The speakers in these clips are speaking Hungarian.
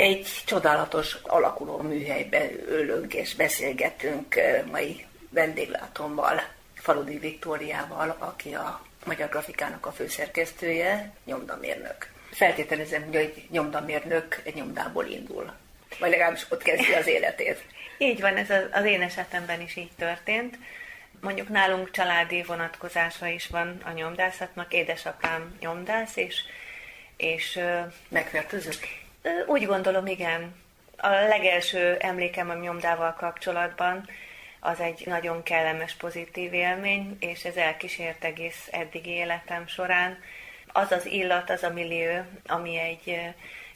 Egy csodálatos alakuló műhelyben ülünk és beszélgetünk mai vendéglátommal, Faludi Viktóriával, aki a Magyar Grafikának a főszerkesztője, nyomdamérnök. Feltételezem, hogy egy nyomdamérnök egy nyomdából indul. Vagy legalábbis ott kezdi az életét. Így van, ez az én esetemben is így történt. Mondjuk nálunk családi vonatkozása is van a nyomdászatnak, édesapám nyomdász, és, és megfertőzött? Úgy gondolom, igen. A legelső emlékem a nyomdával kapcsolatban az egy nagyon kellemes, pozitív élmény, és ez elkísért egész eddigi életem során. Az az illat, az a millió, ami egy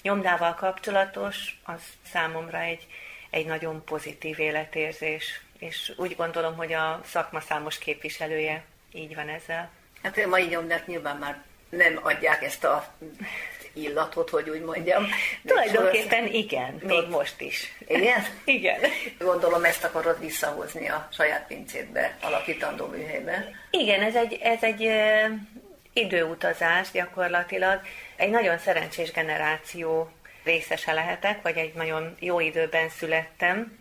nyomdával kapcsolatos, az számomra egy, egy nagyon pozitív életérzés, és úgy gondolom, hogy a szakma számos képviselője így van ezzel. Hát a mai nyomdát nyilván már nem adják ezt a illatot, hogy úgy mondjam. Tulajdonképpen igen, még, most is. Igen? igen. Gondolom ezt akarod visszahozni a saját pincétbe, alakítandó műhelybe. Igen, ez egy, ez egy időutazás gyakorlatilag. Egy nagyon szerencsés generáció részese lehetek, vagy egy nagyon jó időben születtem,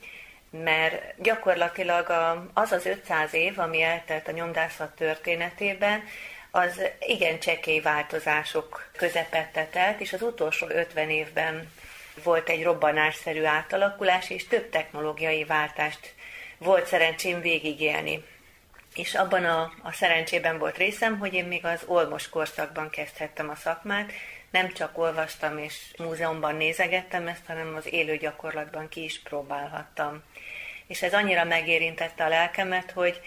mert gyakorlatilag az az 500 év, ami eltelt a nyomdászat történetében, az igen csekély változások közepette telt, és az utolsó 50 évben volt egy robbanásszerű átalakulás, és több technológiai váltást volt szerencsém végigélni. És abban a, a szerencsében volt részem, hogy én még az olmos korszakban kezdhettem a szakmát, nem csak olvastam és múzeumban nézegettem ezt, hanem az élő gyakorlatban ki is próbálhattam. És ez annyira megérintette a lelkemet, hogy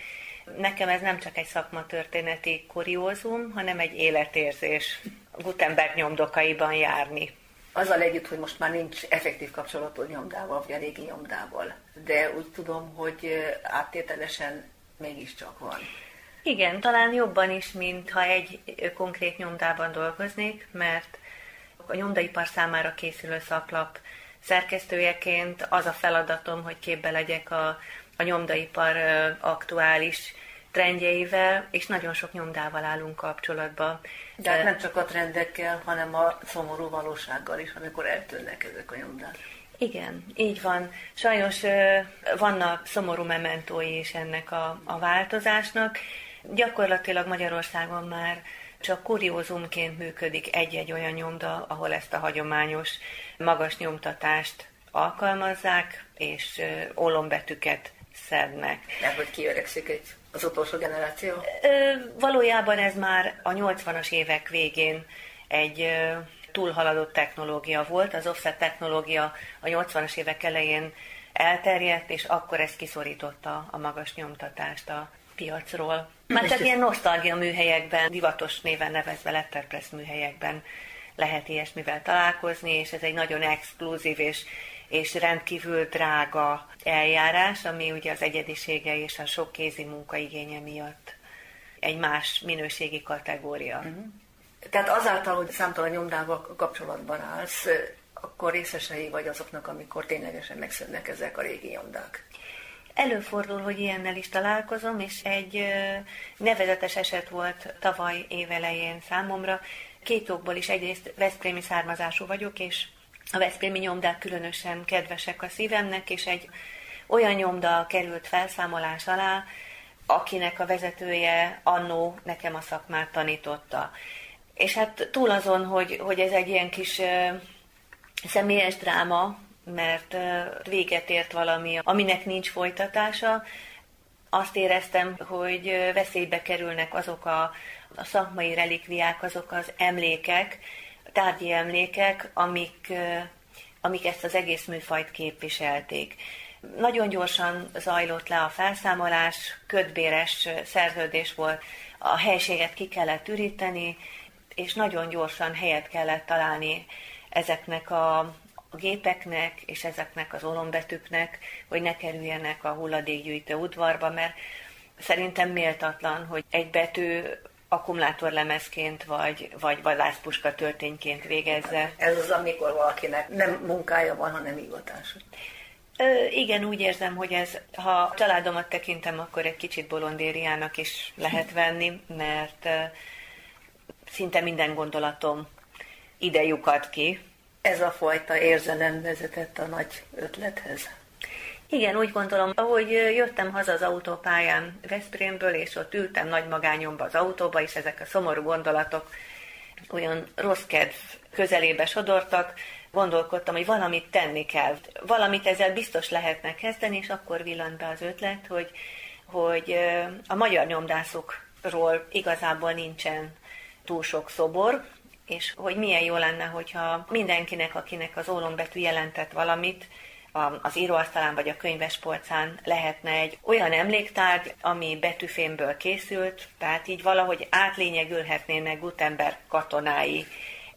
Nekem ez nem csak egy szakmatörténeti kuriózum, hanem egy életérzés. Gutenberg nyomdokaiban járni. Azzal együtt, hogy most már nincs effektív kapcsolatod nyomdával, vagy a régi nyomdával, de úgy tudom, hogy áttételesen mégiscsak van. Igen, talán jobban is, mint ha egy konkrét nyomdában dolgoznék, mert a nyomdaipar számára készülő szaklap szerkesztőjeként az a feladatom, hogy képbe legyek a a nyomdaipar aktuális trendjeivel, és nagyon sok nyomdával állunk kapcsolatba. De hát nem csak a trendekkel, hanem a szomorú valósággal is, amikor eltűnnek ezek a nyomdák. Igen, így van. Sajnos vannak szomorú mementói is ennek a, a változásnak. Gyakorlatilag Magyarországon már csak kuriózumként működik egy-egy olyan nyomda, ahol ezt a hagyományos magas nyomtatást alkalmazzák, és olombetüket szednek. Mert hogy kiöregszik egy, az utolsó generáció? Ö, valójában ez már a 80-as évek végén egy ö, túlhaladott technológia volt. Az offset technológia a 80-as évek elején elterjedt, és akkor ez kiszorította a magas nyomtatást a piacról. Már csak ilyen nosztalgia műhelyekben, divatos néven nevezve letterpress műhelyekben lehet ilyesmivel találkozni, és ez egy nagyon exkluzív és és rendkívül drága eljárás, ami ugye az egyedisége és a sok kézi munka igénye miatt egy más minőségi kategória. Uh-huh. Tehát azáltal, hogy számtalan nyomdával kapcsolatban állsz, akkor részesei vagy azoknak, amikor ténylegesen megszűnnek ezek a régi nyomdák. Előfordul, hogy ilyennel is találkozom, és egy nevezetes eset volt tavaly évelején számomra. Két okból is egyrészt Veszprémi származású vagyok, és a Veszprémi nyomdák különösen kedvesek a szívemnek, és egy olyan nyomda került felszámolás alá, akinek a vezetője annó nekem a szakmát tanította. És hát túl azon, hogy, hogy ez egy ilyen kis személyes dráma, mert véget ért valami, aminek nincs folytatása, azt éreztem, hogy veszélybe kerülnek azok a, a szakmai relikviák, azok az emlékek, tárgyi emlékek, amik, amik ezt az egész műfajt képviselték. Nagyon gyorsan zajlott le a felszámolás, ködbéres szerződés volt, a helységet ki kellett üríteni, és nagyon gyorsan helyet kellett találni ezeknek a, a gépeknek és ezeknek az olombetűknek, hogy ne kerüljenek a hulladékgyűjtő udvarba, mert szerintem méltatlan, hogy egy betű akkumulátorlemezként vagy, vagy vadászpuska történként végezze. Ez az, amikor valakinek nem munkája van, hanem hivatása. Ö, igen, úgy érzem, hogy ez, ha családomat tekintem, akkor egy kicsit bolondériának is lehet venni, mert ö, szinte minden gondolatom ide lyukad ki ez a fajta érzelem vezetett a nagy ötlethez? Igen, úgy gondolom, ahogy jöttem haza az autópályán Veszprémből, és ott ültem nagy magányomba az autóba, és ezek a szomorú gondolatok olyan rossz kedv közelébe sodortak, gondolkodtam, hogy valamit tenni kell. Valamit ezzel biztos lehetne kezdeni, és akkor villant be az ötlet, hogy, hogy a magyar nyomdászokról igazából nincsen túl sok szobor, és hogy milyen jó lenne, hogyha mindenkinek, akinek az ólombetű jelentett valamit, az íróasztalán vagy a könyvespolcán lehetne egy olyan emléktárgy, ami betűfémből készült, tehát így valahogy átlényegülhetnének Gutenberg katonái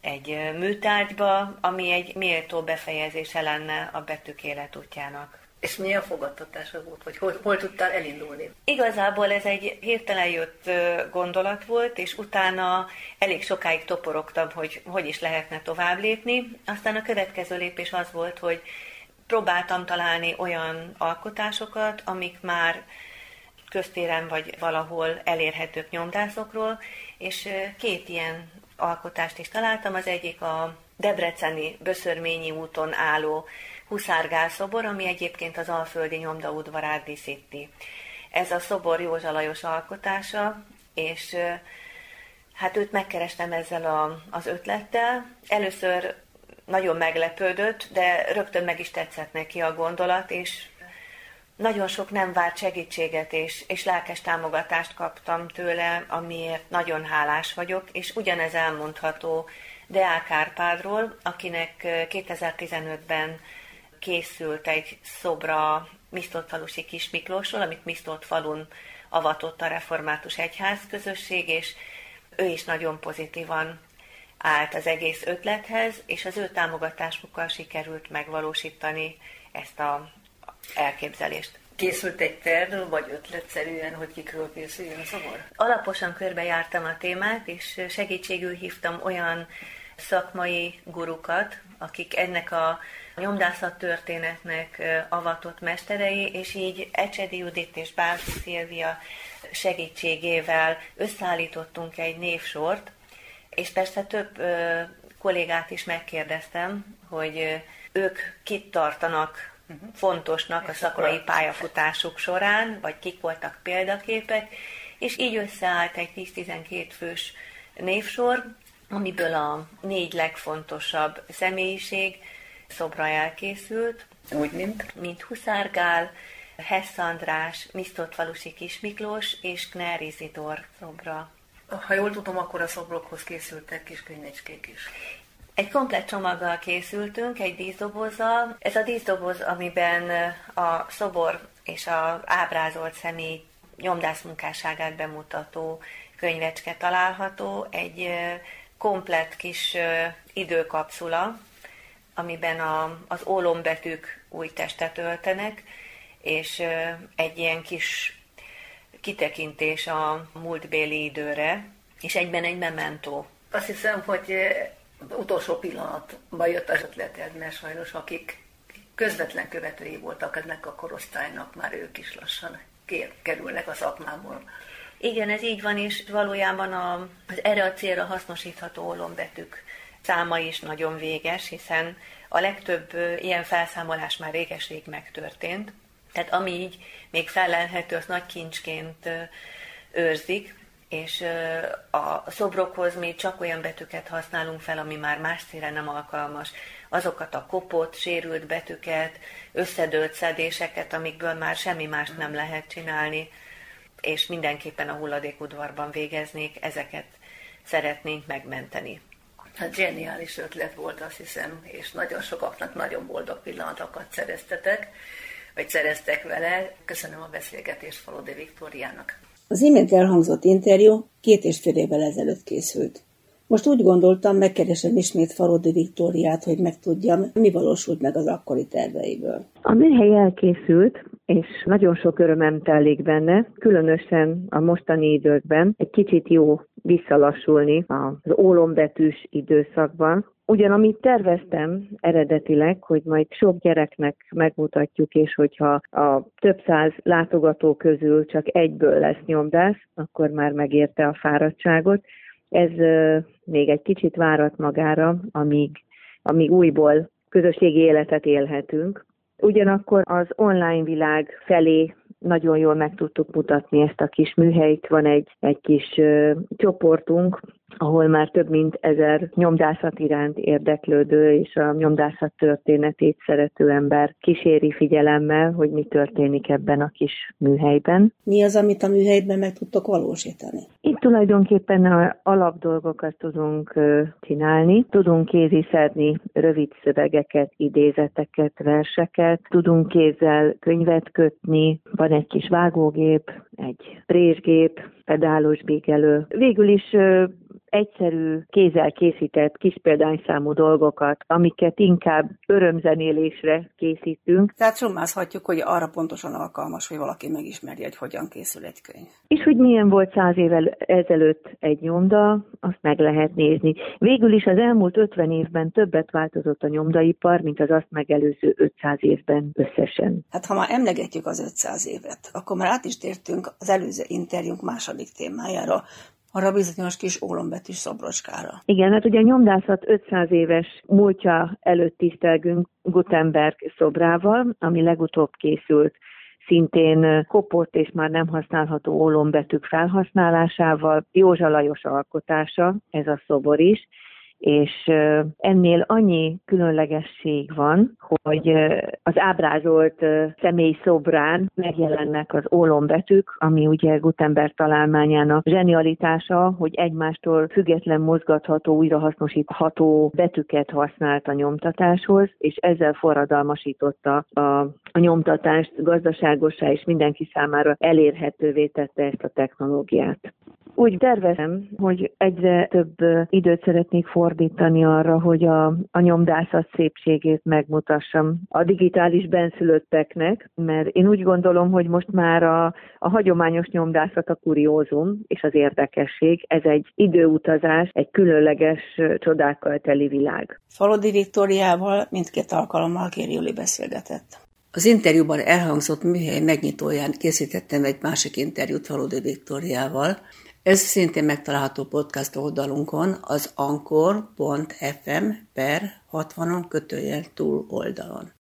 egy műtárgyba, ami egy méltó befejezése lenne a betűk életútjának. És milyen fogadtatása volt, vagy hol, hol tudtál elindulni? Igazából ez egy hirtelen jött gondolat volt, és utána elég sokáig toporogtam, hogy hogy is lehetne tovább lépni. Aztán a következő lépés az volt, hogy próbáltam találni olyan alkotásokat, amik már köztéren vagy valahol elérhetők nyomdászokról, és két ilyen alkotást is találtam. Az egyik a Debreceni Böszörményi úton álló Huszárgál szobor, ami egyébként az Alföldi nyomdaudvarát díszíti. Ez a szobor Józsa Lajos alkotása, és hát őt megkerestem ezzel a, az ötlettel. Először nagyon meglepődött, de rögtön meg is tetszett neki a gondolat, és nagyon sok nem várt segítséget és, és lelkes támogatást kaptam tőle, amiért nagyon hálás vagyok, és ugyanez elmondható Deák Árpádról, akinek 2015-ben készült egy szobra Misztott falusi Kis Miklósról, amit Misztott falun avatott a református egyház közösség, és ő is nagyon pozitívan állt az egész ötlethez, és az ő támogatásukkal sikerült megvalósítani ezt a elképzelést. Készült egy terv, vagy ötletszerűen, hogy kikről készüljön a szobor? Alaposan körbejártam a témát, és segítségül hívtam olyan szakmai gurukat, akik ennek a nyomdászat történetnek avatott mesterei, és így Ecsedi Judit és Bálsi Szilvia segítségével összeállítottunk egy névsort, és persze több ö, kollégát is megkérdeztem, hogy ö, ők kit tartanak uh-huh. fontosnak a szakmai pályafutásuk során, vagy kik voltak példaképek, és így összeállt egy 10-12 fős névsor, amiből a négy legfontosabb személyiség szobra elkészült. Úgy, mint? Mint Huszárgál, Hess András, Misztott Falusi Kis Miklós és Kner Izidor szobra. Ha jól tudom, akkor a szobrokhoz készültek kis könyvecskék is. Egy komplett csomaggal készültünk, egy díszdobozzal. Ez a díszdoboz, amiben a szobor és a ábrázolt személy nyomdász munkásságát bemutató könyvecske található, egy komplett kis időkapszula, amiben a, az ólombetűk új testet öltenek, és egy ilyen kis kitekintés a múltbéli időre, és egyben egy mementó. Azt hiszem, hogy utolsó pillanatban jött az ötleted, mert sajnos akik közvetlen követői voltak ennek a korosztálynak, már ők is lassan kerülnek a szakmából. Igen, ez így van, és valójában a, az erre a célra hasznosítható olombetűk száma is nagyon véges, hiszen a legtöbb ilyen felszámolás már réges-rég megtörtént. Tehát ami így még felelhető, az nagy kincsként őrzik, és a szobrokhoz mi csak olyan betűket használunk fel, ami már más célra nem alkalmas. Azokat a kopott, sérült betűket, összedőlt szedéseket, amikből már semmi mást nem lehet csinálni, és mindenképpen a hulladékudvarban végeznék, ezeket szeretnénk megmenteni. Hát zseniális ötlet volt, azt hiszem, és nagyon sokaknak nagyon boldog pillanatokat szereztetek, vagy szereztek vele. Köszönöm a beszélgetést Falodi Viktóriának. Az imént elhangzott interjú két és fél évvel ezelőtt készült. Most úgy gondoltam, megkeresem ismét Falodi Viktóriát, hogy megtudjam, mi valósult meg az akkori terveiből. A műhely elkészült, és nagyon sok örömem telik benne, különösen a mostani időkben egy kicsit jó visszalassulni az ólombetűs időszakban. Ugyan amit terveztem eredetileg, hogy majd sok gyereknek megmutatjuk, és hogyha a több száz látogató közül csak egyből lesz nyomdász, akkor már megérte a fáradtságot. Ez még egy kicsit várat magára, amíg amíg újból közösségi életet élhetünk. Ugyanakkor az online világ felé nagyon jól meg tudtuk mutatni ezt a kis műhelyt. Van egy, egy kis ö, csoportunk, ahol már több mint ezer nyomdászat iránt érdeklődő és a nyomdászat történetét szerető ember kíséri figyelemmel, hogy mi történik ebben a kis műhelyben. Mi az, amit a műhelyben meg tudtok valósítani? Itt tulajdonképpen a alapdolgokat tudunk csinálni, tudunk kéziszedni rövid szövegeket, idézeteket, verseket, tudunk kézzel könyvet kötni, van egy kis vágógép, egy présgép, pedálos bégelő. Végül is egyszerű, kézzel készített kis példányszámú dolgokat, amiket inkább örömzenélésre készítünk. Tehát summázhatjuk, hogy arra pontosan alkalmas, hogy valaki megismerje, hogy hogyan készül egy könyv. És hogy milyen volt száz évvel ezelőtt egy nyomda, azt meg lehet nézni. Végül is az elmúlt 50 évben többet változott a nyomdaipar, mint az azt megelőző 500 évben összesen. Hát ha már emlegetjük az 500 évet, akkor már át is tértünk az előző interjúnk második témájára, arra bizonyos kis ólombetűs szobrocskára. Igen, hát ugye a nyomdászat 500 éves múltja előtt tisztelgünk Gutenberg szobrával, ami legutóbb készült szintén kopott és már nem használható ólombetűk felhasználásával, Józsa Lajos alkotása, ez a szobor is, és ennél annyi különlegesség van, hogy az ábrázolt személy szobrán megjelennek az ólombetűk, ami ugye Gutenberg találmányának zsenialitása, hogy egymástól független mozgatható, újrahasznosítható betűket használt a nyomtatáshoz, és ezzel forradalmasította a, a nyomtatást gazdaságosá és mindenki számára elérhetővé tette ezt a technológiát. Úgy tervezem, hogy egyre több időt szeretnék fordítani arra, hogy a, a nyomdászat szépségét megmutassam a digitális benszülötteknek, mert én úgy gondolom, hogy most már a, a hagyományos nyomdászat a kuriózum és az érdekesség. Ez egy időutazás, egy különleges csodákkal teli világ. Falodi Viktóriával mindkét alkalommal Kéri Juli beszélgetett. Az interjúban elhangzott műhely megnyitóján készítettem egy másik interjút Faludi Viktóriával, ez szintén megtalálható podcast oldalunkon, az ankor.fm per 60-on kötőjel túl oldalon.